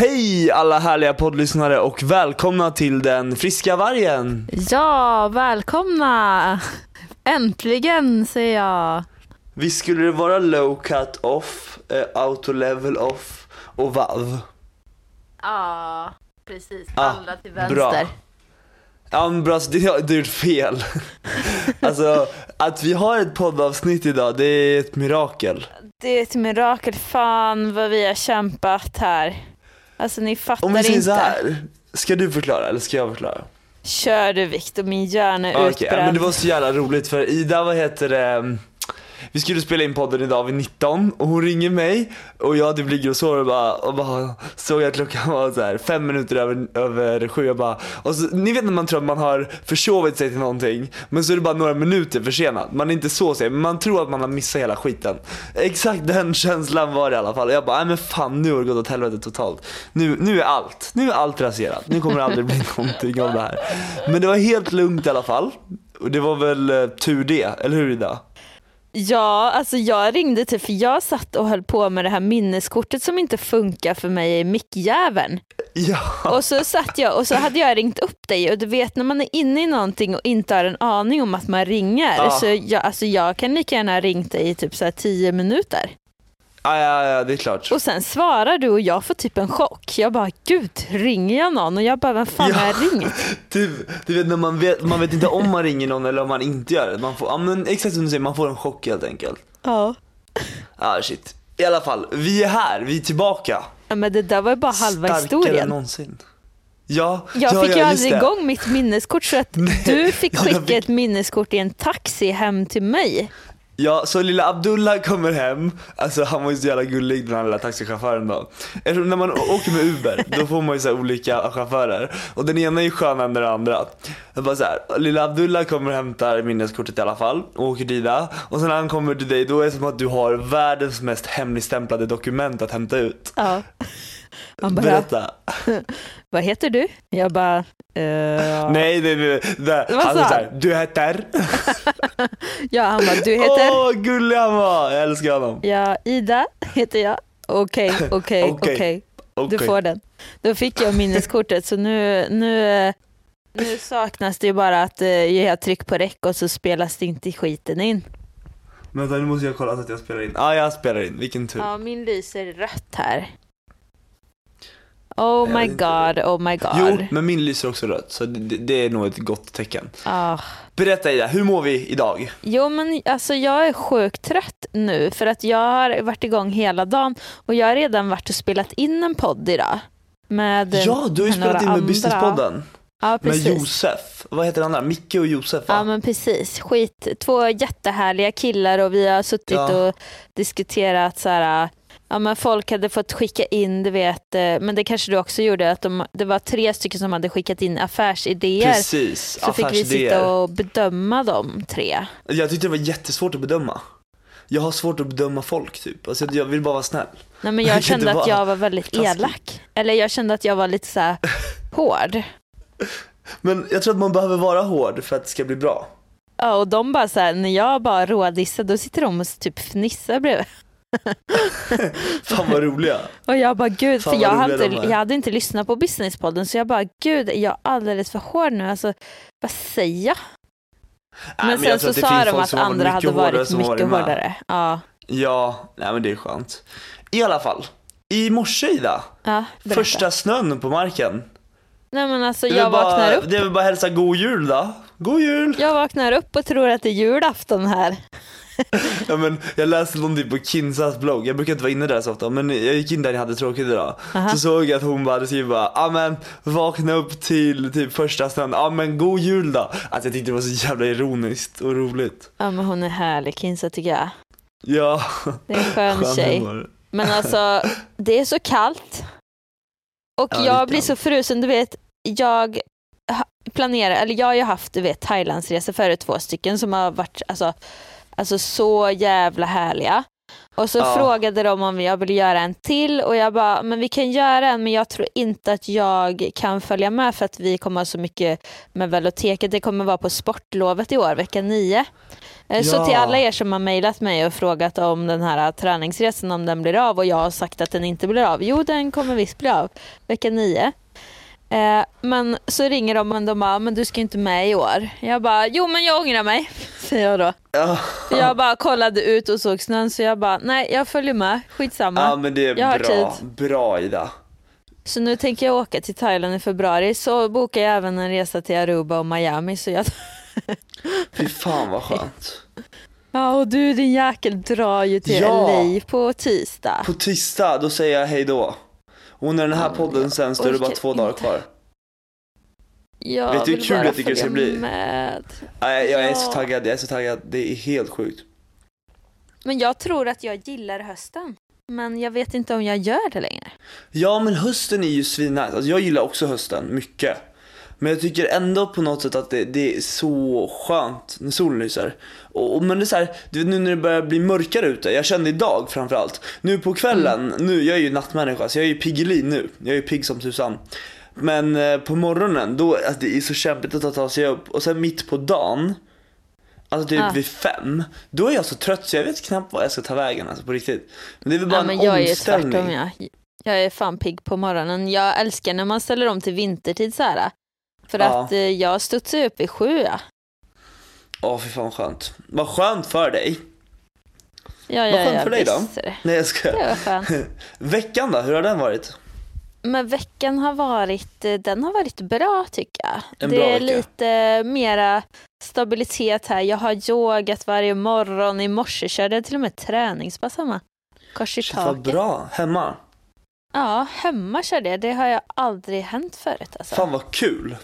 Hej alla härliga poddlyssnare och välkomna till den friska vargen. Ja, välkomna! Äntligen säger jag. Visst skulle det vara low cut off, eh, auto level off och valv? Ja, precis. Alla till vänster. bra. Ja men bra, du har gjort fel. alltså att vi har ett poddavsnitt idag, det är ett mirakel. Det är ett mirakel. Fan vad vi har kämpat här. Alltså ni fattar Om vi säger inte. så här, ska du förklara eller ska jag förklara? Kör du Viktor, min hjärna är Okej, ja, utbränd. men det var så jävla roligt för Ida, vad heter det? Vi skulle spela in podden idag vid 19 och hon ringer mig och jag typ ligger och sover och bara, och bara såg att klockan var så här fem minuter över, över sju. Jag bara, och så, ni vet när man tror att man har försovit sig till någonting men så är det bara några minuter försenat. Man är inte så sen men man tror att man har missat hela skiten. Exakt den känslan var det i alla fall. Jag bara, nej men fan nu har det gått åt helvete totalt. Nu, nu är allt, nu är allt raserat. Nu kommer det aldrig bli någonting av det här. Men det var helt lugnt i alla fall. Och det var väl eh, tur det, eller hur Ida? Ja, alltså jag ringde typ för jag satt och höll på med det här minneskortet som inte funkar för mig i mickjäveln. Ja. Och så satt jag och så hade jag ringt upp dig och du vet när man är inne i någonting och inte har en aning om att man ringer. Ja. Så jag, alltså jag kan lika gärna ha ringt dig i typ så här tio minuter. Ja, ja, ja, det är klart. Och sen svarar du och jag får typ en chock. Jag bara gud, ringer jag någon? Och jag bara vem fan har jag ringt? Typ, du vet när man vet, man vet inte om man ringer någon eller om man inte gör det. Man får, ja, men exakt som du säger, man får en chock helt enkelt. Ja. Ja shit. I alla fall, vi är här, vi är tillbaka. ja men det där var ju bara halva Starkare än historien. någonsin. Ja, Jag ja, fick ja, ju aldrig det. igång mitt minneskort så att Nej, du fick skicka fick- ett minneskort i en taxi hem till mig. Ja, så lilla Abdullah kommer hem, alltså han var ju så jävla gullig den här lilla taxichauffören då. Eftersom när man åker med Uber, då får man ju så här olika chaufförer. Och den ena är ju skönare än den andra. Jag bara så här, lilla Abdullah kommer och hämtar minneskortet i alla fall, och åker till Ida. Och sen när han kommer till dig, då är det som att du har världens mest hemligstämplade dokument att hämta ut. Ja. Han bara, Berätta. vad heter du? Jag bara, eh, Nej, nej, nej. nej. Vad Han sa sa han? du heter? ja han bara, du heter? Åh, gullig han var! Jag älskar honom. Ja, Ida heter jag. Okej, okej, Okej. okej. Okej. Du får den. Då fick jag minneskortet så nu, nu, nu saknas det ju bara att eh, jag tryck på räck och så spelas det inte skiten in. Vänta, nu måste jag kolla så att jag spelar in. Ja, ah, jag spelar in. Vilken tur. Ja, min lyser rött här. Oh Jag my god, oh my god. Jo, men min lyser också rött, så det, det är nog ett gott tecken. Ah. Berätta Ida, hur mår vi idag? Jo men alltså jag är sjukt trött nu för att jag har varit igång hela dagen och jag har redan varit och spelat in en podd idag. Med Ja, du har ju med spelat in med andra. Businesspodden. Ja Med precis. Josef. Vad heter han där? Micke och Josef va? Ja men precis, skit. Två jättehärliga killar och vi har suttit Ja. och diskuterat så här. Ja men folk hade fått skicka in, du vet, eh, men det kanske du också gjorde, att de, det var tre stycken som hade skickat in affärsidéer. Precis, Så fick vi sitta och bedöma de tre. Jag tyckte det var jättesvårt att bedöma. Jag har svårt att bedöma folk typ. Alltså, jag vill bara vara snäll. Nej, men Jag jag kände att jag var väldigt taskig. elak. Eller jag kände att jag var lite så här hård. Men jag tror att man behöver vara hård för att det ska bli bra. Ja, och de bara så här, när jag bara rådissar då sitter de och typ fnissar bredvid. Fan vad roliga. Och jag bara gud, Fan för jag, hade, de är. jag hade inte lyssnat på businesspodden så jag bara gud, är jag alldeles för hård nu? Alltså vad säger jag? Nej, Men sen så sa de att andra hade varit mycket varit hårdare. Ja, Ja, nej men det är skönt. I alla fall, i morse Ida, ja första snön på marken. Nej men alltså är jag vaknar bara, upp. Det är väl bara hälsa god jul då. God jul! Jag vaknar upp och tror att det är julafton här. Ja, men jag läste någonting på Kinsas blogg, jag brukar inte vara inne där så ofta men jag gick in där jag hade tråkigt idag. Aha. Så såg jag att hon bara hade skrivit bara, ja men vakna upp till typ första snön, ja men god jul då. Alltså jag tyckte det var så jävla ironiskt och roligt. Ja men hon är härlig Kinsa tycker jag. Ja, Det är en skön skön tjej. humor. Men alltså, det är så kallt. Och Ja, jag blir så frusen, du vet, jag planerar, eller jag har ju haft du vet Thailandsresor förut, två stycken som har varit alltså, alltså så jävla härliga. Och så Ja. frågade de om jag ville göra en till och jag bara, men vi kan göra en men jag tror inte att jag kan följa med för att vi kommer ha så mycket med veloteket. Det kommer vara på sportlovet i år, vecka nio. Eh, Så Ja. till alla er som har mejlat mig och frågat om den här träningsresan, om den blir av och jag har sagt att den inte blir av. Jo, den kommer visst bli av, vecka nio. Eh, men så ringer de och de bara, men du ska inte med i år. Jag bara, jo men jag ångrar mig, säger jag då. Ja. Jag bara kollade ut och såg snön så jag bara, nej jag följer med, skitsamma. ja men det är Jag bra, bra Ida. Så nu tänker jag åka till Thailand i februari, så bokar jag även en resa till Aruba och Miami. Så jag... Fy fan vad skönt. Ja och du din jäkel drar ju till Ja. LA på tisdag. På tisdag, då säger jag hej då. Och när den här podden jag sänds då är det bara två dagar kvar. Jag Vet du hur kul jag tycker det ska bli? Med. Nej, jag är Ja. så taggad, jag är så taggad. Det är helt sjukt. Men jag tror att jag gillar hösten. Men jag vet inte om jag gör det längre. Ja men hösten är ju svinnice, alltså jag gillar också hösten mycket. Men jag tycker ändå på något sätt att det, det är så skönt när solen lyser. Och, och men det är så här, du vet nu när det börjar bli mörkare ute, jag kände idag framförallt. Nu på kvällen, nu, jag är ju nattmänniska så jag är ju piggelin nu. Jag är ju pigg som tusan. Men eh, på morgonen, då, alltså det är så kämpigt att ta sig upp. Och sen mitt på dagen, alltså typ Ja. vid fem, då är jag så trött så jag vet knappt vad jag ska ta vägen alltså på riktigt. Men det är väl bara Ja, men en jag är omställning. tvärtom jag. Jag är fan pigg på morgonen. Jag älskar när man ställer om till vintertid så här. För Ja. att eh, jag studsar upp i sju. Åh fy fan vad skönt. Vad skönt för dig. ja, Vad ja, skönt ja för dig då? det. Nej jag skönt. Veckan då, hur har den varit? Men veckan har varit, eh, den har varit bra tycker jag. En det bra är vecka. lite mera stabilitet här. Jag har yogat varje morgon. I morse körde jag till och med träningspass hemma. Kors i Shit vad taket. bra, hemma. Ja, hemma körde jag. Det har jag aldrig hänt förut alltså. Fan vad kul.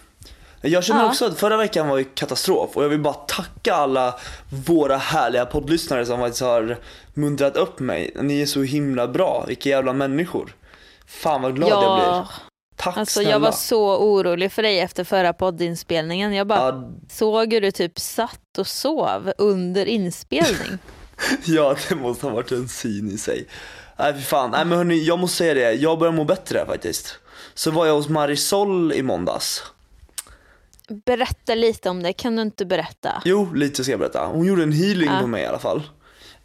Jag känner Ja. också att förra veckan var ju katastrof och jag vill bara tacka alla våra härliga poddlyssnare som faktiskt har muntrat upp mig. Ni är så himla bra, vilka jävla människor. Fan vad glad jag blir. ja, Tack alltså snälla. jag var så orolig för dig efter förra poddinspelningen. Jag bara ja, såg hur du typ satt och sov under inspelning. ja, det måste ha varit en syn i sig. Nej fy fan, nej men hörni, jag måste säga det, jag börjar må bättre faktiskt. Så var jag hos Marisol i måndags. Berätta lite om det, kan du inte berätta? Jo, lite ska jag berätta. Hon gjorde en healing Ja. på mig i alla fall.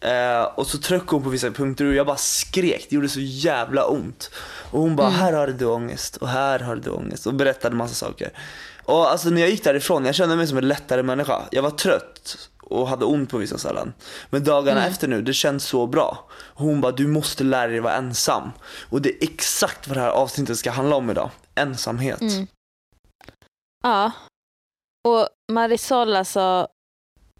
Eh, och så tryckte hon på vissa punkter och jag bara skrek, det gjorde så jävla ont. Och hon bara, Mm. här har du ångest och här har du ångest och berättade massa saker. Och alltså när jag gick därifrån, jag kände mig som en lättare människa. Jag var trött och hade ont på vissa ställen. Men dagarna Mm. efter nu, det känns så bra. Och hon bara, du måste lära dig vara ensam. Och det är exakt vad det här avsnittet ska handla om idag. Ensamhet. Mm. Ja. Och Marisol alltså,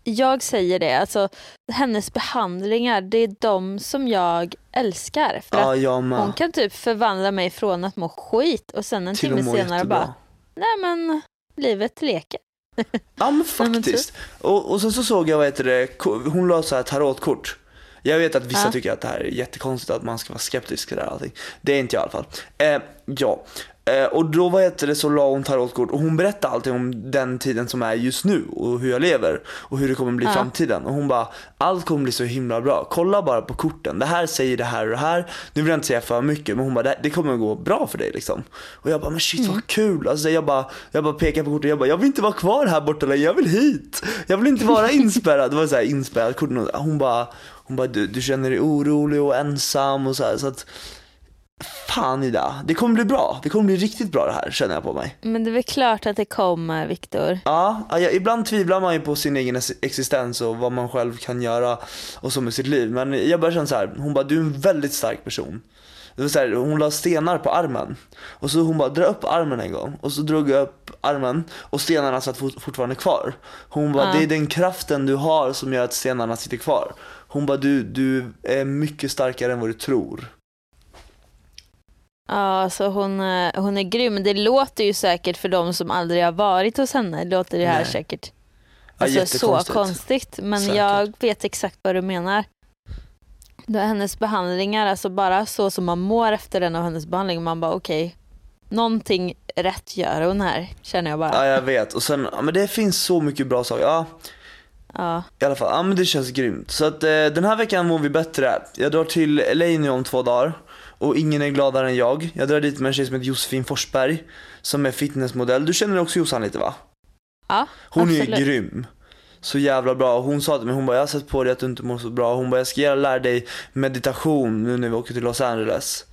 jag säger det, alltså hennes behandlingar, det är de som jag älskar. För Ja, att jag hon kan typ förvandla mig från att må skit och sen en Till timme senare jättebra. bara, nej men livet leker. Ja men men faktiskt. Och, och sen så såg jag, vad heter det, hon la så här tarotkort. Jag vet att vissa Ja. tycker att det här är jättekonstigt, att man ska vara skeptisk till det här allting. Det är inte jag i alla fall. Eh, ja. Eh, och då vad heter det, så la hon tarotkort och hon berättade allting om den tiden som är just nu och hur jag lever och hur det kommer bli i Ja. framtiden. Och hon bara, allt kommer bli så himla bra. Kolla bara på korten, det här säger det här och det här. Nu vill jag inte säga för mycket men hon bara, det, kommer gå bra för dig liksom. Och jag bara, men shit Mm. vad kul. Alltså jag bara, jag bara pekar på korten, jag bara, jag vill inte vara kvar här borta längre, jag vill hit. Jag vill inte vara inspärrad. Det var så här inspärrad kort. Hon bara, hon bara du, du känner dig orolig och ensam och så här, så att Fan Ida, det kommer bli bra. Det kommer bli riktigt bra det här känner jag på mig. Men det är väl klart att det kommer Viktor. Ja, ja, ibland tvivlar man ju på sin egen ex- existens och vad man själv kan göra och så med sitt liv. Men jag bara känner så här, hon bara, du är en väldigt stark person. Det var så här, hon la stenar på armen. Och så hon bara, dra upp armen en gång. Och så drog jag upp armen och stenarna satt fort- fortfarande kvar. Hon bara, Ja. det är den kraften du har som gör att stenarna sitter kvar. Hon bara, du, du är mycket starkare än vad du tror. Ja, alltså hon, eh, hon är grym. Det låter ju säkert för de som aldrig har varit hos henne, låter det här Nej. säkert Ja, alltså, så jättekonstigt. konstigt. Men Säkert. jag vet exakt vad du menar. Är hennes behandlingar, alltså bara så som man mår efter den av hennes behandling, man bara okej, någonting rätt gör hon här, känner jag bara. Ja, jag vet. Och sen, ja, men det finns så mycket bra saker. Ja, Ja. I alla fall, ja men det känns grymt. Så att eh, den här veckan mår vi bättre. Jag drar till LA nu om två dagar. Och ingen är gladare än jag. Jag drar dit med en tjej som heter Josefin Forsberg. Som är fitnessmodell. Du känner också Jossan lite va? Ja, Hon är absolut. ju grym. så jävla bra. Hon sa till mig, hon bara jag har sett på dig att du inte mår så bra. Hon bara jag ska lära dig meditation nu när vi åker till Los Angeles.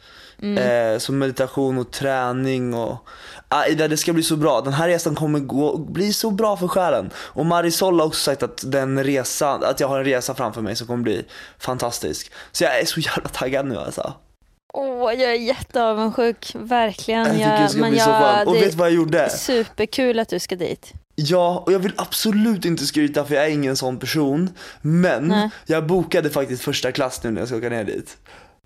Eh, så meditation och träning och Aida det ska bli så bra. Den här resan kommer gå, bli så bra för själen. Och Marisol har också sagt att den resan, att jag har en resa framför mig som kommer bli fantastisk. Så jag är så jävla taggad nu alltså. Åh, jag är jätteavundsjuk, verkligen. Jag tycker det ska men bli så skönt. Och vet vad jag gjorde? är superkul att du ska dit. Ja, och jag vill absolut inte skryta för jag är ingen sån person. Men Nej. jag bokade faktiskt första klass nu när jag ska åka ner dit.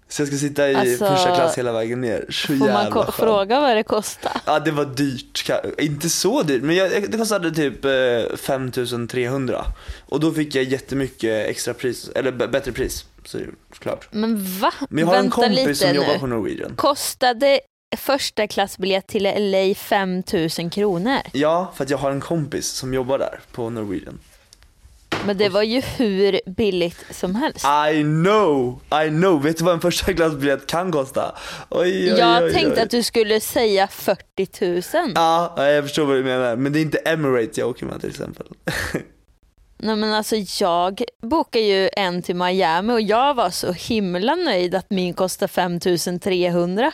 Så jag ska sitta i Alltså, första klass hela vägen ner. Så Får man jävla skönt. fråga vad det kostar? Ja det var dyrt, inte så dyrt men jag, det kostade typ eh, 5300 Och då fick jag jättemycket extra pris, eller bättre pris så det är klart. Men va? Men jag har en Vänta kompis lite som nu. jobbar på Norwegian. Kostade första klassbiljett till LA 5000 kronor? Ja, för att jag har en kompis som jobbar där på Norwegian. Men det var ju hur billigt som helst. I know, I know. Vet du vad en första klassbiljett kan kosta? Oj, oj, Jag oj, tänkte att du skulle säga 40 000. Ja, jag förstår vad du menar. Men det är inte Emirates jag åker med till exempel. Nej men alltså jag bokade ju en till Miami och jag var så himla nöjd att min kostar 5300.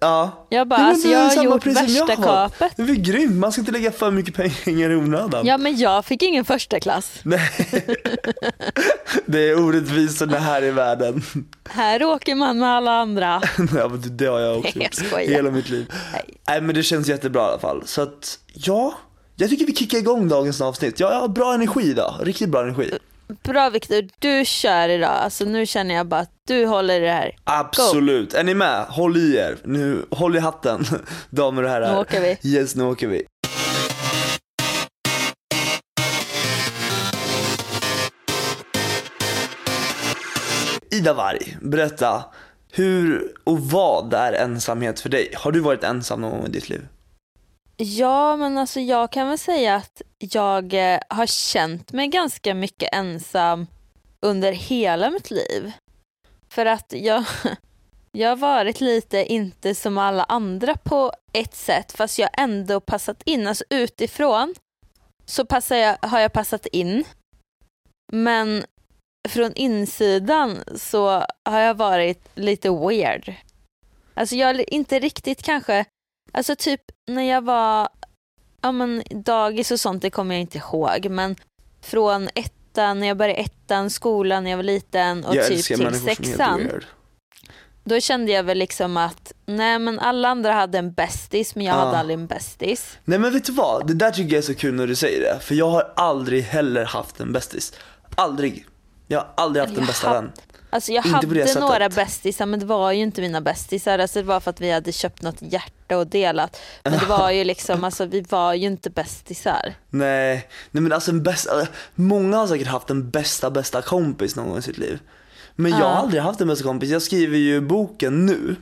Ja. Jag bara, Nej, alltså jag har gjort jag värsta har. kapet. Det är väl grymt, man ska inte lägga för mycket pengar i onödan. Ja men jag fick ingen första klass. Nej. det är orättvisorna här i världen. Här åker man med alla andra. ja, men det har jag också Jag gjort. skojar. Hela mitt liv. Nej. Nej men det känns jättebra i alla fall. Så att, ja. Jag tycker vi kickar igång dagens avsnitt. Jag har bra energi idag, riktigt bra energi. Bra Viktor, du kör idag. Alltså nu känner jag bara att du håller i det här. Absolut. Är ni med? Håll i er. Nu, håll i hatten, damer och herrar. Nu åker vi. Yes, nu åker vi. Ida Warg, berätta. Hur och vad är ensamhet för dig? Har du varit ensam någon gång i ditt liv? Ja men alltså jag kan väl säga att jag eh, har känt mig ganska mycket ensam under hela mitt liv. För att jag, jag har varit lite inte som alla andra på ett sätt fast jag ändå passat in. Alltså utifrån så passar jag, har jag passat in. Men från insidan så har jag varit lite weird. Alltså jag har inte riktigt kanske, alltså typ när jag var, ja men dagis och sånt det kommer jag inte ihåg men från ettan, när jag började ettan, skolan när jag var liten och jag typ till sexan. Då kände jag väl liksom att nej men alla andra hade en bästis men jag Ja. hade aldrig en bästis. Nej men vet du vad? Det där tycker jag är så kul när du säger det. För jag har aldrig heller haft en bästis. Aldrig. Jag har aldrig haft en bästa vän. Alltså jag Inte hade några bästisar men det var ju inte mina bästisar. Alltså det var för att vi hade köpt något hjärta och delat. Men det var ju liksom, alltså vi var ju inte bästisar. Nej, nej men alltså en bästa, många har säkert haft en bästa bästa kompis någon gång i sitt liv. Men jag Ja. har aldrig haft en bästa kompis. Jag skriver ju boken nu.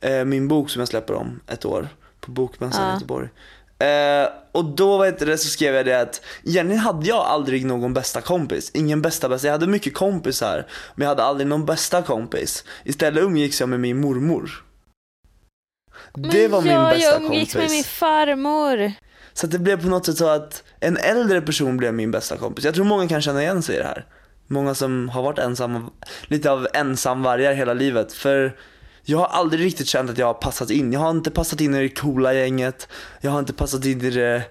Eh, min bok som jag släpper om ett år på Bokmässan i Ja. Göteborg. Eh, och då vet det, så skrev jag det att egentligen hade jag aldrig någon bästa kompis. Ingen bästa bästa. Jag hade mycket kompisar men jag hade aldrig någon bästa kompis. Istället umgicks jag med min mormor. Det var min bästa jag umgicks kompis. med min farmor. Så det blev på något sätt så att en äldre person blev min bästa kompis. Jag tror många kan känna igen sig i det här. Många som har varit ensamma, lite av ensamvargar hela livet. För jag har aldrig riktigt känt att jag har passat in. Jag har inte passat in i det coola gänget. Jag har inte passat in i det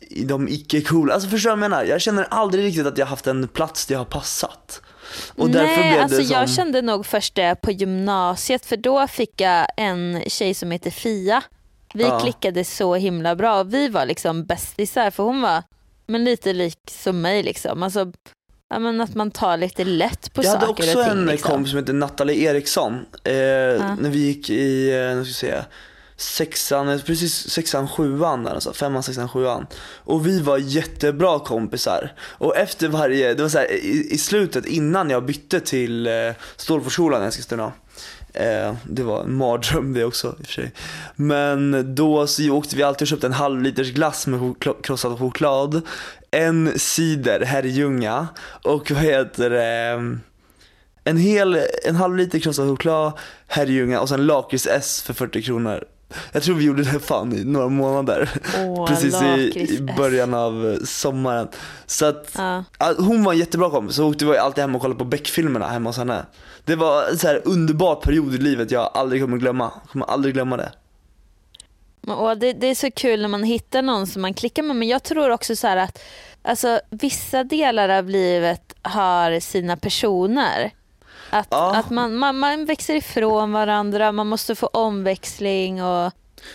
i- de icke-coola. Alltså förstår du vad jag menar? Jag känner aldrig riktigt att jag har haft en plats där jag har passat. Och Nej, alltså som... jag kände nog först det på gymnasiet för då fick jag en tjej som heter Fia. Vi Ja. klickade så himla bra och vi var liksom bästisar för hon var men lite lik som mig liksom. Alltså, ja, men att man tar lite lätt på Jag hade saker också och ting. en liksom. kompis som heter Nathalie Eriksson. Eh, När vi gick i, nu ska jag säga, sexan, eh, precis sexan, sjuan där alltså, femman, sexan, sjuan. Och vi var jättebra kompisar. Och efter varje, det var så här, i, i slutet innan jag bytte till eh, Stålforsskolan i Eskilstuna. Eh, det var en mardröm det också i och för sig. Men då så åkte vi alltid och köpte en halv liters glass med chokla- krossad choklad. En cider Herrljunga och vad heter det? En hel, en halv liter krossad choklad, Herrljunga och sen lakrits S för 40 kronor. Jag tror vi gjorde det fan i några månader. Åh, Precis i, i början av eh, sommaren. Så att Ja. Ja, Hon var en jättebra kompis, så åkte vi alltid hem och kollade på Beck-filmerna hemma hos henne. Det var en så här underbar period i livet jag aldrig kommer glömma. Jag kommer aldrig glömma det. Och det, det är så kul när man hittar någon som man klickar med men jag tror också så att alltså, vissa delar av livet har sina personer. Att, Ja. att man, man, man växer ifrån varandra, man måste få omväxling och ja,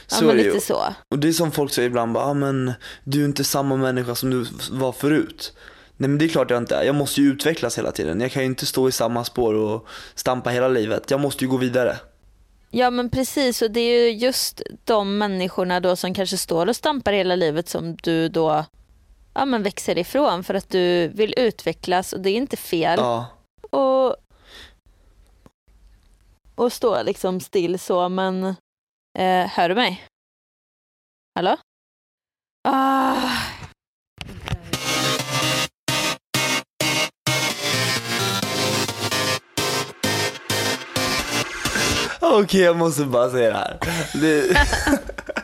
Så men är det lite ju. så. Och det är som folk säger ibland, bara, ah, men du är inte samma människa som du var förut. Nej men det är klart jag inte är. Jag måste ju utvecklas hela tiden. Jag kan ju inte stå i samma spår och stampa hela livet. Jag måste ju gå vidare. Ja men precis och det är ju just de människorna då som kanske står och stampar hela livet som du då ja, men växer ifrån för att du vill utvecklas och det är inte fel. Ja. och, och stå liksom still så men eh, hör du mig? Hallå? Ah. Okej jag måste bara säga det här. Det...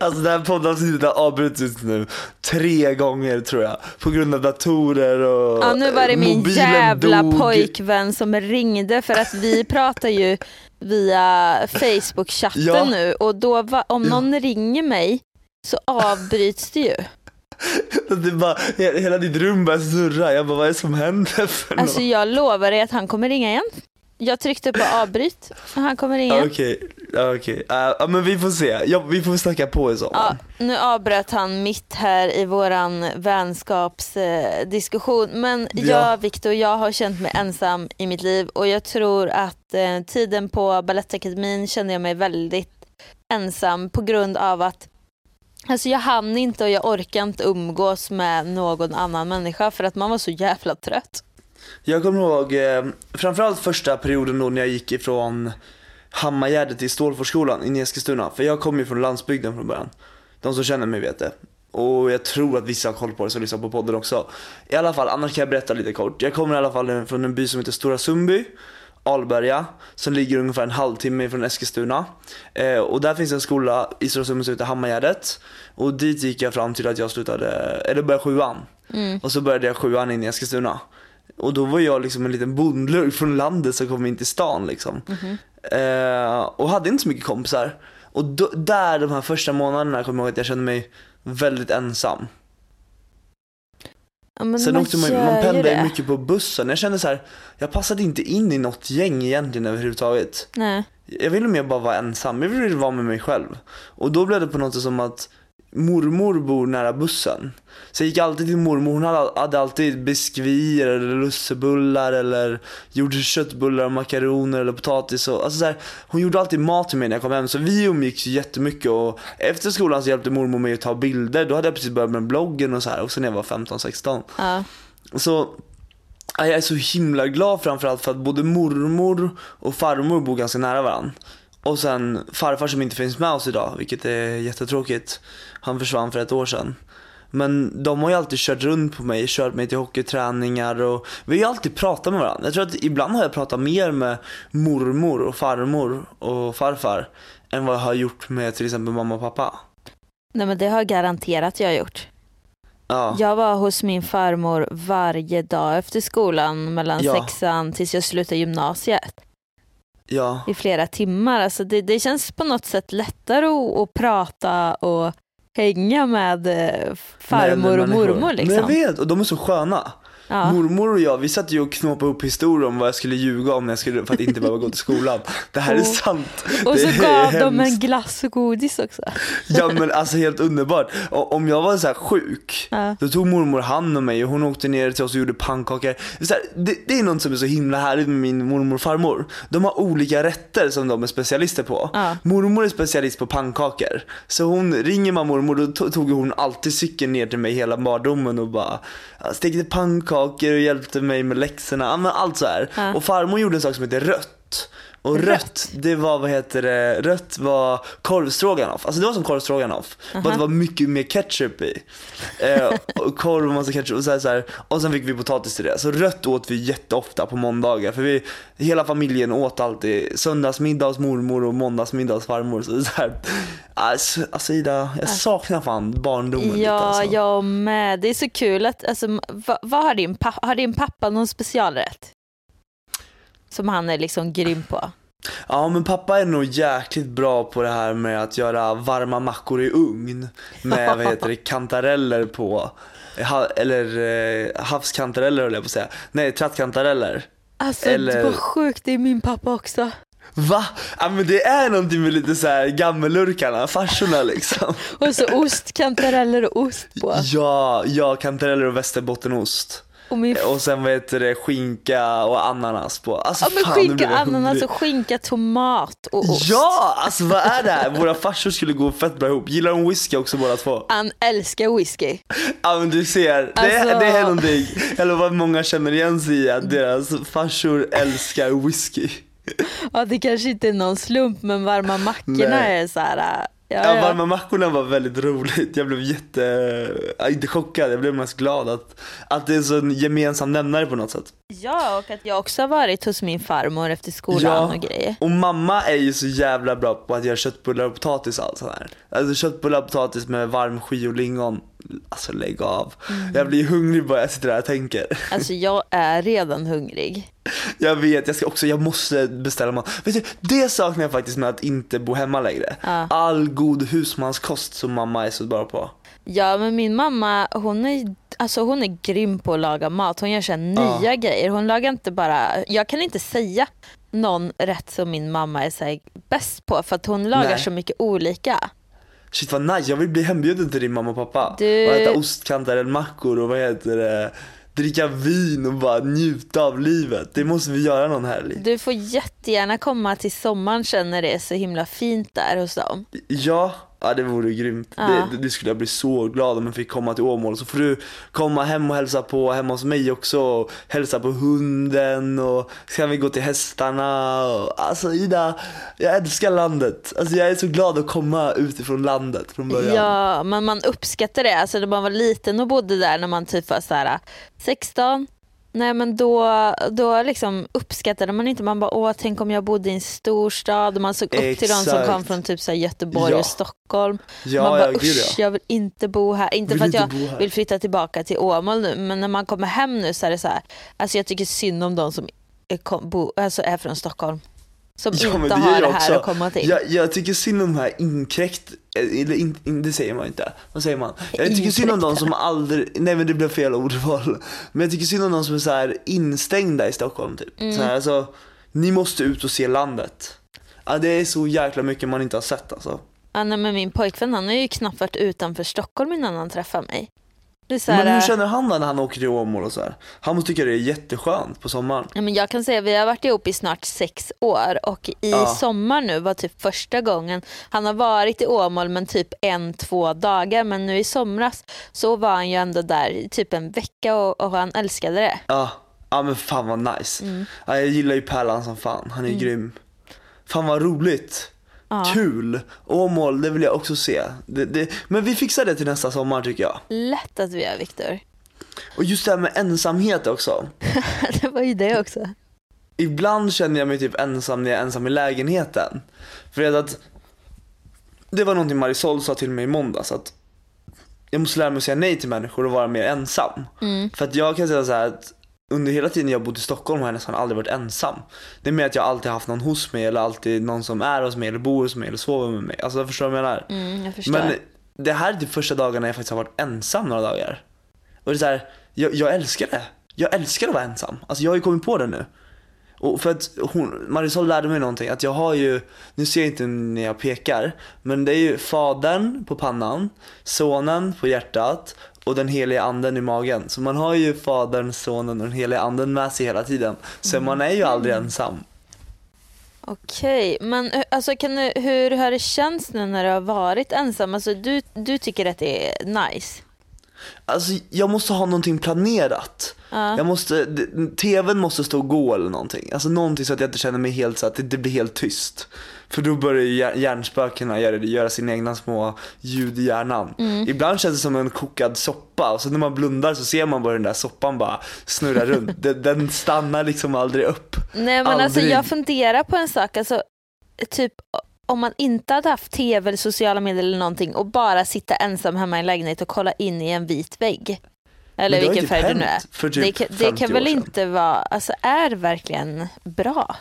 Alltså det här poddavsnittet har avbrutits nu tre gånger tror jag. På grund av datorer och Ja, nu var det min jävla dog. pojkvän som ringde för att vi pratar ju via Facebook-chatten Ja. nu och då va, om någon ringer mig så avbryts det ju. Det bara, he- hela ditt rum börjar snurra. Jag bara, vad är det som händer för Alltså något? jag lovar dig att han kommer ringa igen. Jag tryckte på avbryt och han kommer ringa. Ja, Okej, ja, okej. Ja, ja, men vi får se. Ja, vi får snacka på i så Ja, nu avbröt han mitt här i våran vänskapsdiskussion. Men Ja. jag, Viktor, jag har känt mig ensam i mitt liv och jag tror att eh, tiden på Balettakademin kände jag mig väldigt ensam på grund av att Alltså jag hann inte och jag orkade inte umgås med någon annan människa för att man var så jävla trött. Jag kommer ihåg, eh, framförallt första perioden då när jag gick ifrån Hammargärdet till Stålforsskolan i Eskilstuna. För jag kommer ju från landsbygden från början. De som känner mig vet det. Och jag tror att vissa har koll på det som lyssnar på podden också. I alla fall, annars kan jag berätta lite kort. Jag kommer i alla fall från en by som heter Stora Sundby. Alberga, som ligger ungefär en halvtimme från Eskilstuna. Eh, och där finns en skola i Stora Sundby som heter Hammargärdet. Och dit gick jag fram till att jag slutade, eller började sjuan. Och så började jag sjuan in i Eskilstuna. Och då var jag liksom en liten bondlurk från landet som kom in till stan liksom. Eh, och hade inte så mycket kompisar. Och då, där de här första månaderna kommer jag ihåg att jag kände mig väldigt ensam. Ja, Sen åkte man, gör man ju pendlade det. mycket på bussen. Jag kände så här, jag passade inte in i något gäng egentligen överhuvudtaget. Nej. Jag ville mer bara vara ensam, jag ville vara med mig själv. Och då blev det på något sätt som att mormor bor nära bussen. Så jag gick alltid till mormor, hon hade, hade alltid biskvier eller lussebullar eller gjorde köttbullar och makaroner eller potatis och alltså så här, Hon gjorde alltid mat till mig när jag kom hem så vi umgicks ju jättemycket och efter skolan så hjälpte mormor mig att ta bilder. Då hade jag precis börjat med bloggen och så här också när jag var 15-16. Ja. Så ja, jag är så himla glad framförallt för att både mormor och farmor bor ganska nära varandra. Och sen farfar som inte finns med oss idag, vilket är jättetråkigt. Han försvann för ett år sedan. Men de har ju alltid kört runt på mig, kört mig till hockeyträningar och vi har ju alltid pratat med varandra. Jag tror att ibland har jag pratat mer med mormor och farmor och farfar än vad jag har gjort med till exempel mamma och pappa. Nej men det har garanterat jag gjort. Ja, Jag var hos min farmor varje dag efter skolan mellan Ja. sexan tills jag slutade gymnasiet ja. i flera timmar. Alltså det, det känns på något sätt lättare att, att prata och hänga med eh, farmor Med och mormor. Men jag Liksom. vet, och de är så sköna. Ja. Mormor och jag, vi satt ju och knåpade upp historier om vad jag skulle ljuga om när jag skulle, för att inte behöva gå till skolan. Det här är Och- sant. Och det så är gav de en glass och godis också. Ja men alltså helt underbart. Och, om jag var så här sjuk, Ja. då tog mormor hand om mig och hon åkte ner till oss och gjorde pannkakor. Så här, det, det är något som är så himla härligt med min mormor och farmor. De har olika rätter som de är specialister på. Ja. Mormor är specialist på pannkakor. Så hon ringer man mormor då to- tog hon alltid cykeln ner till mig hela barndomen och bara stekte pannkakor och hjälpte mig med läxorna. Allt så här. Ja. Och farmor gjorde en sak som heter rött. Och rött, Rött? det var vad heter det, rött var korvstroganoff. Alltså det var som korvstroganoff. Bara det var mycket mer ketchup i. Eh, och korv och massa ketchup och så här, så här. Och sen fick vi potatis till det. Så rött åt vi jätteofta på måndagar. För vi, hela familjen åt alltid söndagsmiddag hos mormor och måndagsmiddag hos farmor. Så så här, alltså, alltså Ida, jag saknar fan barndomen lite Ja, alltså. jag med. Det är så kul att, alltså, vad, vad har, din pappa, har din pappa någon specialrätt? Som han är liksom grym på? Ja men pappa är nog jäkligt bra på det här med att göra varma mackor i ugn med vad heter det, kantareller på. Ha, eller eh, havskantareller höll jag på att säga. Nej, trattkantareller. Alltså Eller- vad sjukt, det är min pappa också. Va? Ja men det är någonting med lite så här gammellurkarna, farsorna liksom. Och så ost, kantareller och ost på. Ja, ja kantareller och västerbottenost. Och min Och sen vad heter det, skinka och ananas på. Alltså, Ja men fan, skinka, ananas och skinka, tomat och ost. Ja, alltså vad är det här? Våra farsor skulle gå fett bra ihop. Gillar de whisky också båda två? Han älskar whisky. Ja men du ser, det, Alltså- det är någonting, eller vad många känner igen sig i, att deras farsor älskar whisky. Ja det kanske inte är någon slump men varma mackorna Nej. är så här. Äh, Ja, Ja, varma mackorna var väldigt roligt, jag blev jätte, ja, inte chockad, jag blev mest glad att, att det är så en gemensam nämnare på något sätt. ja och att jag också har varit hos min farmor efter skolan Ja. och grejer. Och mamma är ju så jävla bra på att göra köttbullar och potatis och allt sånt här. Alltså köttbullar och potatis med varm ski och lingon. Alltså lägg av. Mm. Jag blir hungrig bara jag sitter där och tänker. Alltså jag är redan hungrig. Jag vet, jag ska också, jag måste beställa mat. Vet du, det saknar jag faktiskt med att inte bo hemma längre. Ja. All god husmanskost som mamma är så bra på. Ja men min mamma hon är, alltså, hon är grym på att laga mat. Hon gör så nya grejer. Hon lagar inte bara, jag kan inte säga någon rätt som min mamma är så bäst på för att hon lagar Nej. så mycket olika. Shit vad nice, jag vill bli hembjuden till din mamma och pappa. Du- Och äta ostkantarellmackor och vad heter det, dricka vin och bara njuta av livet. Det måste vi göra någon helg. Du får jättegärna komma till sommaren sen när det är så himla fint där hos dem. Ja, ja det vore grymt. Ja. Det, det skulle jag bli så glad om jag fick komma till Åmål. Så får du komma hem och hälsa på hemma hos mig också. Och hälsa på hunden och så kan vi gå till hästarna. Och, alltså Ida, jag älskar landet. Alltså jag är så glad att komma utifrån landet från början. Ja, men man uppskattar det. Alltså när man var liten och bodde där när man typ var så här 16. Nej men då, då liksom uppskattade man inte, man bara åh tänk om jag bodde i en storstad och man såg upp till de som Exakt. kom från typ så Göteborg Ja. och Stockholm. Ja, man bara ja, gud, usch ja. jag vill inte bo här. Inte Vill för att inte jag vill flytta tillbaka till Åmål nu men när man kommer hem nu så är det så här, alltså jag tycker synd om de som är, kom, bo, alltså är från Stockholm. Som Ja, inte har det här också. att komma till. Jag, jag tycker synd om de här inkräkt, eller in, in, det säger man inte. Vad säger man? Jag tycker synd om de som aldrig, nej men det blev fel ordval. Men jag tycker synd om de som är så här instängda i Stockholm typ. Mm. Så här, alltså, ni måste ut och se landet. Ja, det är så jäkla mycket man inte har sett alltså. Ja, nej, men min pojkvän han har ju knappt varit utanför Stockholm innan han träffade mig. Det är så här, Men hur äh, känner han när han åker till Åmål och så här? Han måste tycka det är jätteskönt på sommaren. ja, men jag kan säga vi har varit ihop i snart sex år och i Ja. sommar nu var typ första gången han har varit i Åmål men typ en, två dagar men nu i somras så var han ju ändå där i typ en vecka och, och han älskade det. Ja, ja men fan vad nice. Mm. Ja, jag gillar ju Pärlan som fan, han är grym. Fan vad roligt. Ja. Kul! Åmål, det vill jag också se. Det, det, men vi fixar det till nästa sommar tycker jag. Lätt att vi gör Viktor. Och just det här med ensamhet också. det var ju det också. Ibland känner jag mig typ ensam när jag är ensam i lägenheten. För jag vet att det var någonting Marisol sa till mig i måndags att jag måste lära mig att säga nej till människor och vara mer ensam. Mm. För att jag kan säga så här att under hela tiden jag bott i Stockholm har jag nästan aldrig varit ensam. Det är mer att jag alltid haft någon hos mig eller alltid någon som är hos mig eller bor hos mig eller sover med mig. Alltså jag förstår vad jag menar? Mm, jag förstår. Men det här är typ första dagarna jag faktiskt har varit ensam några dagar. Och det är så här, jag, jag älskar det. Jag älskar att vara ensam. Alltså jag har ju kommit på det nu. Och för att hon, Marisol lärde mig någonting, att jag har ju, nu ser jag inte när jag pekar, men det är ju fadern på pannan, sonen på hjärtat och den heliga anden i magen. Så man har ju fadern, sonen och den heliga anden med sig hela tiden. Så man är ju aldrig ensam. Okej, men alltså, kan du, hur har det känts nu när du har varit ensam? Alltså, du, du tycker att det är nice? Alltså jag måste ha någonting planerat. Ja. Jag måste, tvn måste stå och gå eller någonting. Alltså någonting så att jag inte känner mig helt så att det, det blir helt tyst. För då börjar ju hjär- hjärnspökena göra, göra sina egna små ljud i hjärnan. Mm. Ibland känns det som en kokad soppa och så när man blundar så ser man bara den där soppan bara snurra runt. Den, den stannar liksom aldrig upp. Nej men alltså Aldrig. jag funderar på en sak, alltså, typ om man inte hade haft tv eller sociala medier eller någonting och bara sitta ensam hemma i en lägenhet och kolla in i en vit vägg. Eller vilken typ färg det nu är. för typ det kan, det 50 kan väl inte vara, alltså är det verkligen bra?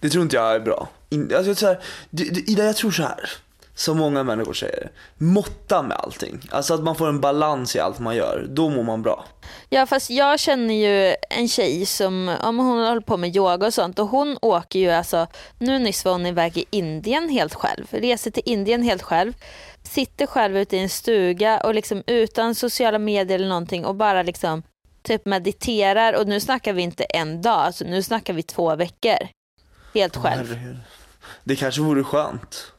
Det tror inte jag är bra. In, alltså, jag, så här, det, det, Ida, jag tror så här. Som många människor säger. Måtta med allting. Alltså att man får en balans i allt man gör. Då mår man bra. Ja fast jag känner ju en tjej som, om hon håller på med yoga och sånt och hon åker ju alltså, nu nyss var hon iväg i Indien helt själv, reser till Indien helt själv, sitter själv ute i en stuga och liksom utan sociala medier eller någonting och bara liksom typ mediterar och nu snackar vi inte en dag, alltså nu snackar vi två veckor. Helt själv. Herregud. Det kanske vore skönt.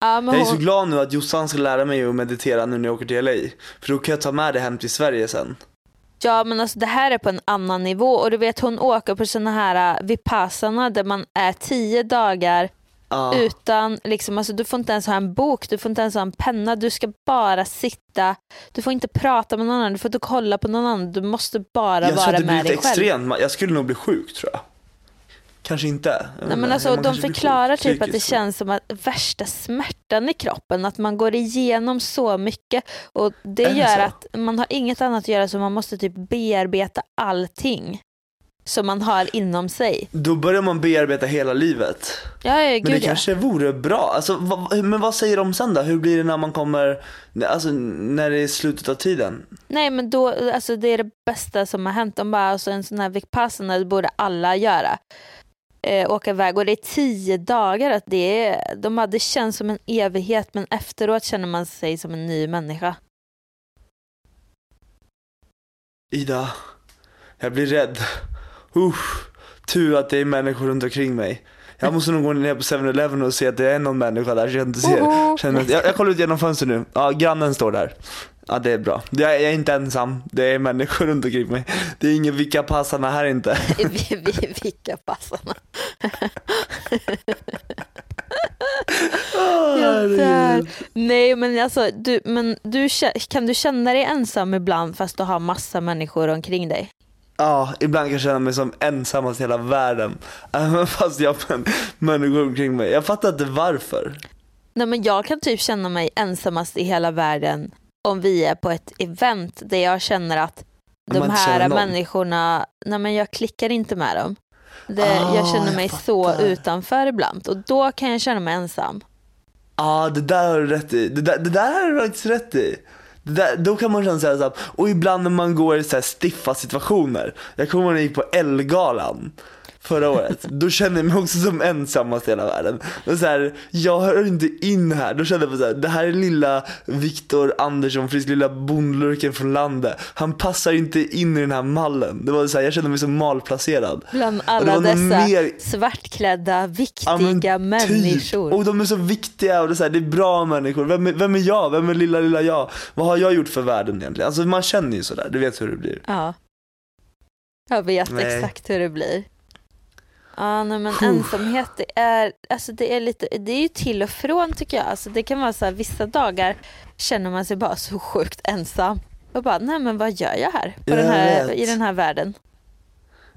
Ja, Jag är så hon, glad nu att Jossan ska lära mig att meditera nu när jag åker till LA. För då kan jag ta med det hem till Sverige sen. ja men alltså det här är på en annan nivå och du vet hon åker på sådana här uh, vipassana där man är tio dagar Ja. Utan, liksom, alltså, du får inte ens ha en bok, du får inte ens ha en penna, du ska bara sitta, du får inte prata med någon annan, du får inte kolla på någon annan, du måste bara jag vara med dig själv. extremt. Jag skulle nog bli sjuk tror jag. Kanske inte. Nej, men inte. alltså, de förklarar typ att det känns som att värsta smärtan i kroppen, att man går igenom så mycket och det det gör så? att man har inget annat att göra så man måste typ bearbeta allting som man har inom sig. Då börjar man bearbeta hela livet. Ja, ja Men det gud ja. kanske vore bra. Alltså, vad, men vad säger de sen då? Hur blir det när man kommer, alltså när det är slutet av tiden? Nej men då, alltså det är det bästa som har hänt. De bara, alltså en sån här vipassana borde alla göra. Eh, åka iväg och det är tio dagar. Att det, är, de bara, det känns som en evighet men efteråt känner man sig som en ny människa. Ida, jag blir rädd. Usch, tur att det är människor runt omkring mig. Jag måste nog gå ner på 7-Eleven och se att det är någon människa där så jag inte ser. Känner, jag, jag kollar ut genom fönstret nu. Ja, grannen står där. Ja, det är bra. Jag är, jag är inte ensam. Det är människor runt omkring mig. Det är ingen vilka passarna här inte. vi, vi, vilka passarna. Jag dör. Nej men alltså, du, men du, kan du känna dig ensam ibland fast du har massa människor omkring dig? Ja, ibland kan jag känna mig som ensammast i hela världen. Även fast jag har människor omkring mig. Jag fattar inte varför. Nej, men jag kan typ känna mig ensammast i hela världen om vi är på ett event där jag känner att de här människorna, nej men jag klickar inte med dem. Det, Ah, jag känner jag mig så fattar. utanför ibland och då kan jag känna mig ensam. Ja, det där har du rätt i. Det där, det där har du faktiskt rätt i. Där, då kan man känna sig så här, och ibland när man går i så här stiffa situationer. Jag kommer ihåg när jag gick på Ellegalan förra året. Då kände jag mig också som ensammast i hela världen. Och så här, jag hör inte in här. Då kände jag så här, det här är lilla Viktor Andersson, frisk lilla bondlurken från landet. Han passar inte in i den här mallen. Det var så här, jag kände mig så malplacerad. Bland alla dessa mer- svartklädda, viktiga Ja, men människor. Typ. Och de är så viktiga och det är, så här, det är bra människor. Vem är, vem är jag? Vem är lilla, lilla jag? Vad har jag gjort för världen egentligen? Alltså man känner ju sådär, du vet hur det blir. Ja. Jag vet Nej. exakt hur det blir. Ja, nej, men Puh. ensamhet det är, alltså det är lite, det är ju till och från tycker jag. Alltså det kan vara så här, vissa dagar känner man sig bara så sjukt ensam. Och bara, nej men vad gör jag här, på Jag den här vet. i den här världen?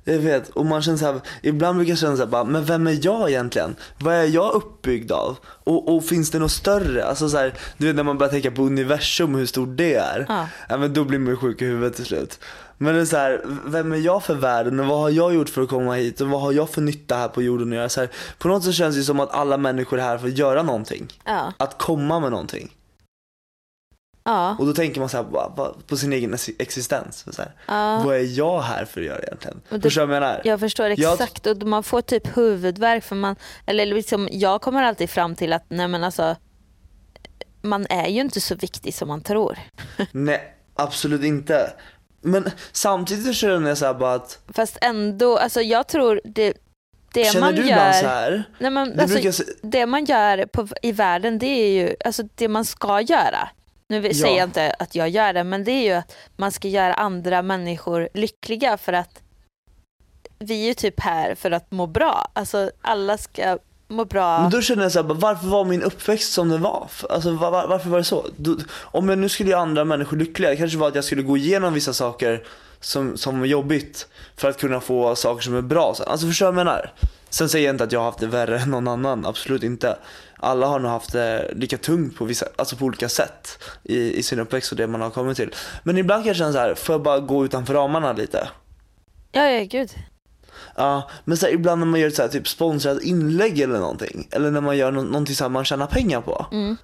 Jag vet, och man känner så här, ibland brukar jag känna så här, bara, men vem är jag egentligen? Vad är jag uppbyggd av? Och, och finns det något större? Alltså så här, du vet när man börjar tänka på universum och hur stort det är. Ja. Ja, men då blir man ju sjuk i huvudet till slut. Men det är så här, vem är jag för världen och vad har jag gjort för att komma hit och vad har jag för nytta här på jorden att göra? Så här, på något sätt känns det som att alla människor är här för att göra någonting. Ja, Att komma med någonting. Ja, Och då tänker man så här, va- va- på sin egen ex- existens. Så här, ja. Vad är jag här för att göra egentligen? Och det- Förstår jag menar? Jag förstår Jag- exakt och man får typ huvudvärk för man, eller liksom, jag kommer alltid fram till att nej men alltså man är ju inte så viktig som man tror. Nej, absolut inte. Men samtidigt så känner jag så här bara att, Fast ändå, alltså jag tror det, det känner man du gör, ibland så här? nej men, Du alltså, brukar det man gör på, i världen det är ju alltså det man ska göra. Nu Ja. säger jag inte att jag gör det, men det är ju att man ska göra andra människor lyckliga för att vi är ju typ här för att må bra. Alltså alla ska må bra. Men då känner jag så här, bara, varför var min uppväxt som den var? Alltså var, var, varför var det så? Då, om jag nu skulle göra andra människor lyckliga, det kanske var att jag skulle gå igenom vissa saker som, som var jobbigt för att kunna få saker som är bra. Alltså förstår du vad jag menar? Sen säger jag inte att jag har haft det värre än någon annan, absolut inte. Alla har nog haft det lika tungt på, vissa, alltså på olika sätt i, i sin uppväxt och det man har kommit till. Men ibland kan jag känna så här, får jag bara gå utanför ramarna lite? Ja, ja gud. Ja, men så här, ibland när man gör ett så här, typ sponsrat inlägg eller någonting, eller när man gör nå- någonting så här man tjänar pengar på. Mm.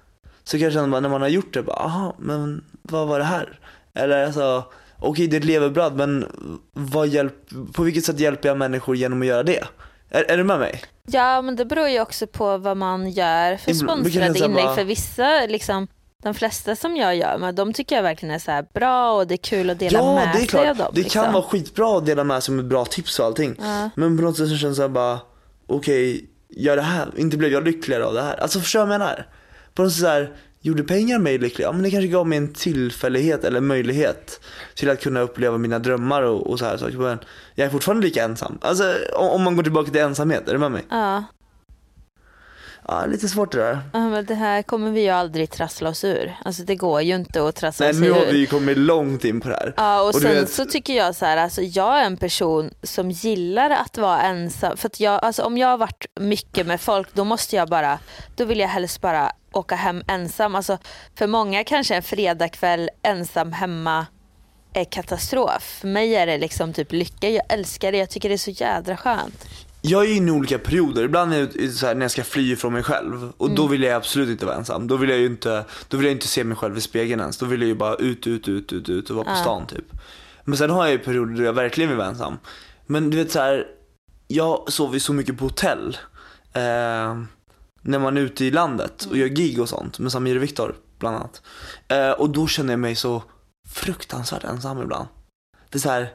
Så kan jag känna bara, när man har gjort det, bara, aha, men vad var det här? Eller alltså, okej det är ett levebröd, men vad hjälp, på vilket sätt hjälper jag människor genom att göra det? Är, är du med mig? Ja, men det beror ju också på vad man gör för sponsrade inlägg. bara- För vissa, liksom, de flesta som jag gör med, de tycker jag verkligen är så bra och det är kul att dela ja, med det är sig klart. av dem. det liksom. kan vara skitbra att dela med sig med bra tips och allting. Ja. Men på något sätt så känns det bara, okej, gör det här. Inte blev jag lyckligare av det här. Alltså förstår du vad jag menar? På något sätt så här, gjorde pengar mig lycklig? Ja men det kanske gav mig en tillfällighet eller möjlighet till att kunna uppleva mina drömmar och, och så här saker. Men jag är fortfarande lika ensam. Alltså om, om man går tillbaka till ensamhet, är du med mig? Ja. Ja, lite svårt det där. Ja, men det här kommer vi ju aldrig trassla oss ur. Alltså det går ju inte att trassla Nej sig nu har ur. vi ju kommit långt in på det här. Ja och, Och sen vet- så tycker jag så här, alltså jag är en person som gillar att vara ensam. För att jag, alltså om jag har varit mycket med folk då måste jag bara, då vill jag helst bara åka hem ensam. Alltså för många kanske en fredagkväll ensam hemma är katastrof. För mig är det liksom typ lycka, jag älskar det, jag tycker det är så jädra skönt. Jag är inne i olika perioder. Ibland är det så här, när jag ska fly från mig själv. Och då vill jag absolut inte vara ensam. Då vill jag ju inte, då vill jag inte se mig själv i spegeln ens. Då vill jag ju bara ut, ut, ut, ut, ut och vara på stan typ. Men sen har jag ju perioder då jag verkligen vill vara ensam. Men du vet så här, jag sover ju så mycket på hotell. Eh, när man är ute i landet och gör gig och sånt med Samir och Viktor bland annat. Eh, och då känner jag mig så fruktansvärt ensam ibland. Det är så här,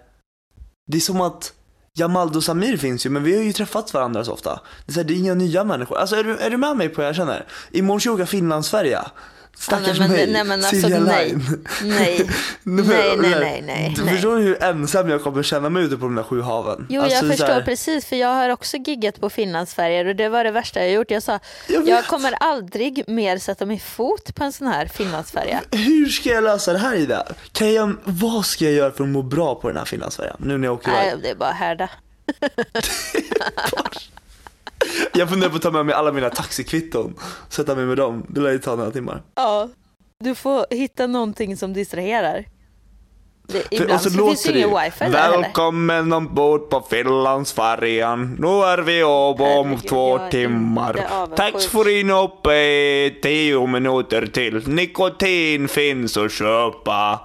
det är som att Jamal och Samir finns ju men vi har ju träffat varandra så ofta. Det är, så här, det är inga nya människor. Alltså är du, är du med mig på vad jag känner? Imorgon ska jag åka Finlandsfärja. Stackars nej, men- mig. nej, men alltså, Silja nej. Line. Nej, nej, nej, nej, nej, Du förstår hur ensam jag kommer känna mig ute på de där sju haven? Jo Alltså, jag förstår här- precis för jag har också giggat på Finlandsfärjor och det var det värsta jag gjort. Jag sa Jag jag kommer aldrig mer sätta min fot på en sån här Finlandsfärja. Hur ska jag lösa det här Ida? Kan jag, vad ska jag göra för att må bra på den här Finlandsfärjan? Nu när jag åker iväg. Nej det är bara härda. Jag funderar på att ta med mig alla mina taxikvitton. Sätta mig med dem. Det lär ju ta några timmar. Ja. Du får hitta någonting som distraherar. Det, ibland och så så, finns det det ingen ju, wifi där. Välkommen ombord på Finlandsfärjan. Nu är vi av om Herregud, två timmar. Taxfree uppe i tio minuter till. Nikotin finns att köpa.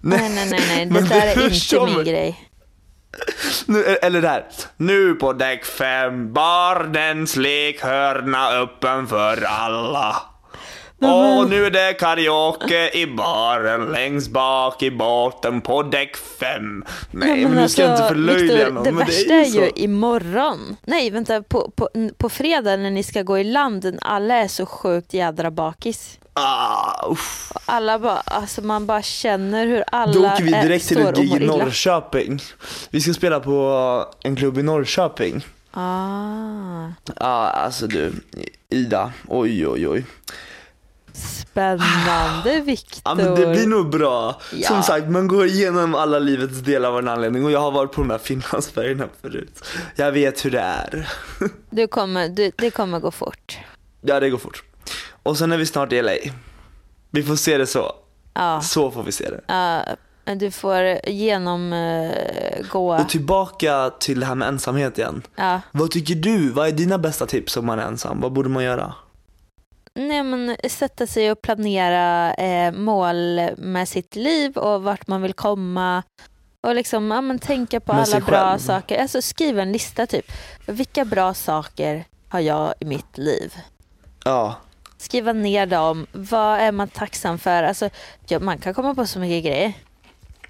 Nej nej nej, nej. Det där är inte som- min grej. Nu, eller det här. Nu på däck fem, barnens lekhörna öppen för alla. Och nu är det karaoke i baren längst bak i båten på däck fem. Nej, men, nu ska jag inte förlöjliga Victor, någon, det men värsta det är ju är ju imorgon. Nej vänta, på, på, på fredag när ni ska gå i land, alla är så sjukt jädra bakis. Ah, uff. Alla bara, alltså man bara känner hur alla Då åker vi direkt till ett gig i. Norrköping. Vi ska spela på en klubb i Norrköping. Ah, ah, alltså du, Ida, oj oj oj. spännande Viktor. Ja men det blir nog bra. Ja. Som sagt, man går igenom alla livets delar av en anledning och jag har varit på de här Finlandsfärjorna förut. Jag vet hur det är. du kommer, du, det kommer gå fort. Ja, det går fort. Och sen är vi snart i LA. Vi får se det så. Ja, Så får vi se det. ja, du får genomgå, Och tillbaka till det här med ensamhet igen. ja. Vad tycker du? Vad är dina bästa tips om man är ensam? Vad borde man göra? Nej, men sätta sig och planera eh, mål med sitt liv och vart man vill komma. Och liksom, ja, men tänka på Med alla bra själv. saker. Alltså skriva en lista typ. Vilka bra saker har jag i mitt liv? Ja, Skriva ner dem. Vad är man tacksam för? Alltså, ja, man kan komma på så mycket grejer.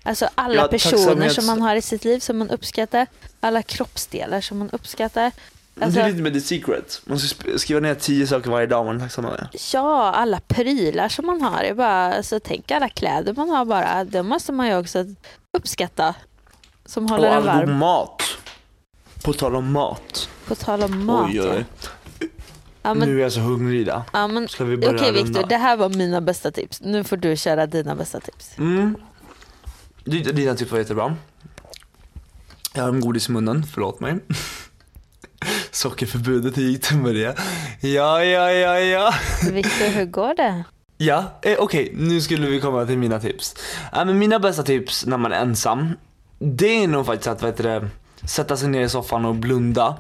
Alltså alla Ja, personer som man har i sitt liv som man uppskattar. Alla kroppsdelar som man uppskattar. Alltså- det är lite med the secret. Man ska skriva ner tio saker varje dag man är tacksam över. Ja, alla prylar som man har. Är bara, alltså, tänk alla kläder man har bara. Det måste man ju också uppskatta. Som håller Och en all god varm. mat. På tal om mat. På tal om mat. oj, oj. Ja, men, Nu är jag så hungrig Ida. ja, men, Ska vi börja Okej runda? Viktor, det här var mina bästa tips. Nu får du köra dina bästa tips. Mm. Dina tips var jättebra. Jag har en godis i munnen, förlåt mig. Sockerförbudet, hur gick det med det? Ja, ja, ja, ja. Viktor, hur går det? Ja, eh, okej, nu skulle vi komma till mina tips. Ja, men mina bästa tips när man är ensam, det är nog faktiskt att vet du, sätta sig ner i soffan och blunda.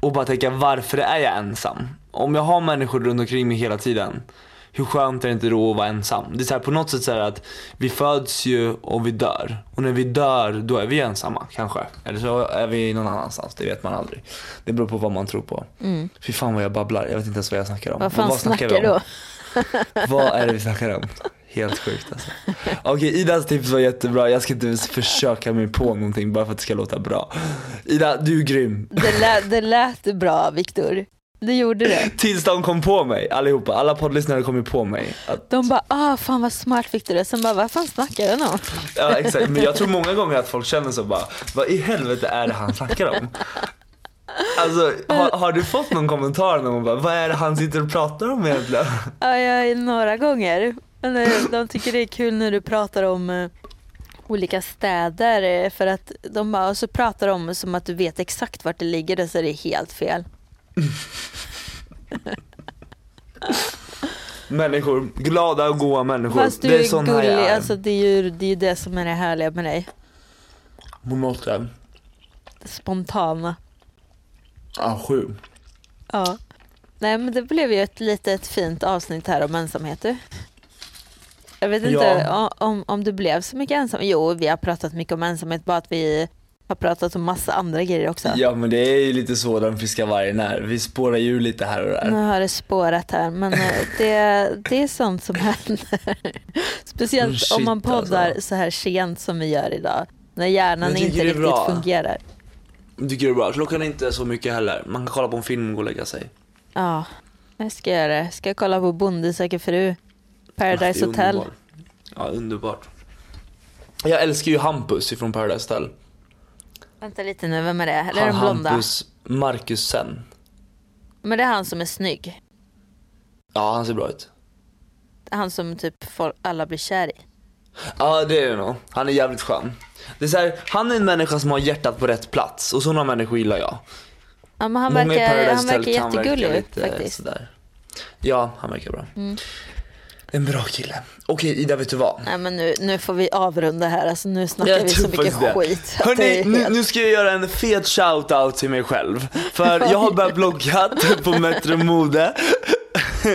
Och bara tänka, varför är jag ensam? Om jag har människor runt omkring mig hela tiden, hur skönt är det inte då att vara ensam? Det är så här, på något sätt så att vi föds ju och vi dör. Och när vi dör, då är vi ensamma kanske. Eller så är vi någon annanstans, det vet man aldrig. Det beror på vad man tror på. Mm. Fy fan vad jag babblar, jag vet inte ens vad jag snackar om. Vad fan Men snackar vi du om? då? Vad är det vi snackar om? Helt sjukt alltså. Okej, Idas tips var jättebra. Jag ska inte ens försöka mig på någonting bara för att det ska låta bra. Ida, du är grym. Det lät, det lät bra Viktor. Det gjorde det. Tills de kom på mig, allihopa. Alla poddlyssnare kom ju på mig. Att, De bara, ah fan vad smart Viktor är. Sen bara, vad fan snackar han om? ja, exakt. Men jag tror många gånger att folk känner så bara, vad i helvete är det han snackar om? Alltså, har, har du fått någon kommentar någon gång vad är det han sitter och pratar om egentligen? Ja, ja, några gånger. Men eh, de tycker det är kul när du pratar om eh, olika städer eh, för att de bara, och så pratar de som att du vet exakt vart det ligger det så är det helt fel. Människor, glada och goa människor. Fast du det är är, här gullig, är. alltså det är ju det, är ju det som är det härliga med dig. På något sätt. Spontana. Ja, sju. Ja. Nej men det blev ju ett litet fint avsnitt här om ensamhet du. Jag vet inte Ja. om, om du blev så mycket ensam. Jo, vi har pratat mycket om ensamhet, bara att vi har pratat om massa andra grejer också. Ja men det är ju lite så den friska vargen är. Vi spårar ju lite här och där. Nu har det spårat här, men eh, det, det är sånt som händer. Speciellt Shit, om man poddar alltså. så här sent som vi gör idag. När hjärnan Jag inte riktigt fungerar. Tycker det är bra. Klockan är inte så mycket heller. Man kan kolla på en film och gå och lägga sig. Ja, jag ska göra det. Ska jag kolla på Bonde söker fru. Är Paradise Hotel. underbart. Ja, underbart. Jag älskar ju Hampus ifrån Paradise Hotel. Vänta lite nu, vem är det? Eller är Han den blonda? Hampus Markusen. Men det är han som är snygg. Ja, han ser bra ut. Han som typ alla blir kär i. Ja, det är det nog. Han är jävligt skön. Det är så här, han är en människa som har hjärtat på rätt plats och sådana människor gillar jag. Ja, men han Många verkar, han verkar jättegullig verka ut lite faktiskt. Sådär. Ja, han verkar bra. Mm. En bra kille. Okej Ida, vet du vad? Nej men nu, nu får vi avrunda här, alltså nu snackar Jag vi så mycket det. skit. Hörni, helt- nu ska jag göra en fet shout-out till mig själv. För jag har börjat blogga på Metro Mode.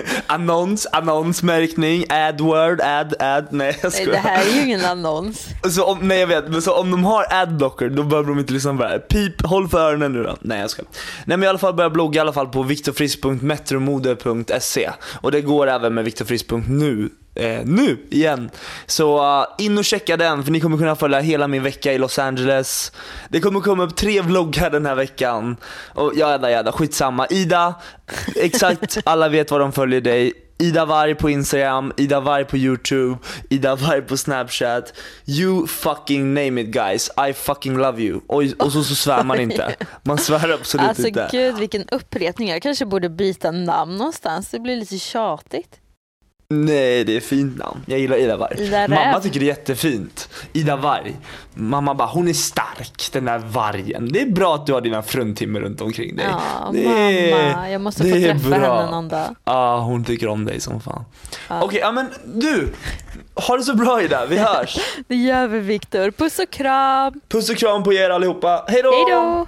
Annons, annonsmärkning, adword, ad, ad, nej jag Nej, skojar. det här är ju ingen annons. Så om, nej jag vet, men så om de har adblocker då behöver de inte lyssna på det här. Pip, håll för öronen nu då. Nej jag ska. Nej men i alla fall börja blogga i alla fall på viktorfrisk.metromode.se och det går även med viktorfrisk.nu eh, nu igen. Så uh, in och checka den för ni kommer kunna följa hela min vecka i Los Angeles. Det kommer komma upp tre vloggar den här veckan. Och jävla jävla skitsamma. Ida, exakt alla vet vad de följer dig. Ida Varg på Instagram, Ida Varg på YouTube, Ida Varg på Snapchat. You fucking name it guys, I fucking love you. Och, och så, så svär man inte. Man svär absolut Alltså inte. gud vilken upprepning. Jag kanske borde byta namn någonstans. Det blir lite tjatigt. Nej, det är fint namn. Jag gillar Ida Varg. Ida Mamma tycker det är jättefint. Ida Varg. Mamma bara, hon är stark den där vargen. Det är bra att du har dina fruntimmer runt omkring dig. Ja, det är- mamma. Jag måste få är träffa bra. henne någon dag. Ja, hon tycker om dig som fan. Ja. Okej, ja men du. Ha det så bra Ida, vi hörs. Det gör vi Viktor. Puss och kram. Puss och kram på er allihopa. Hej då!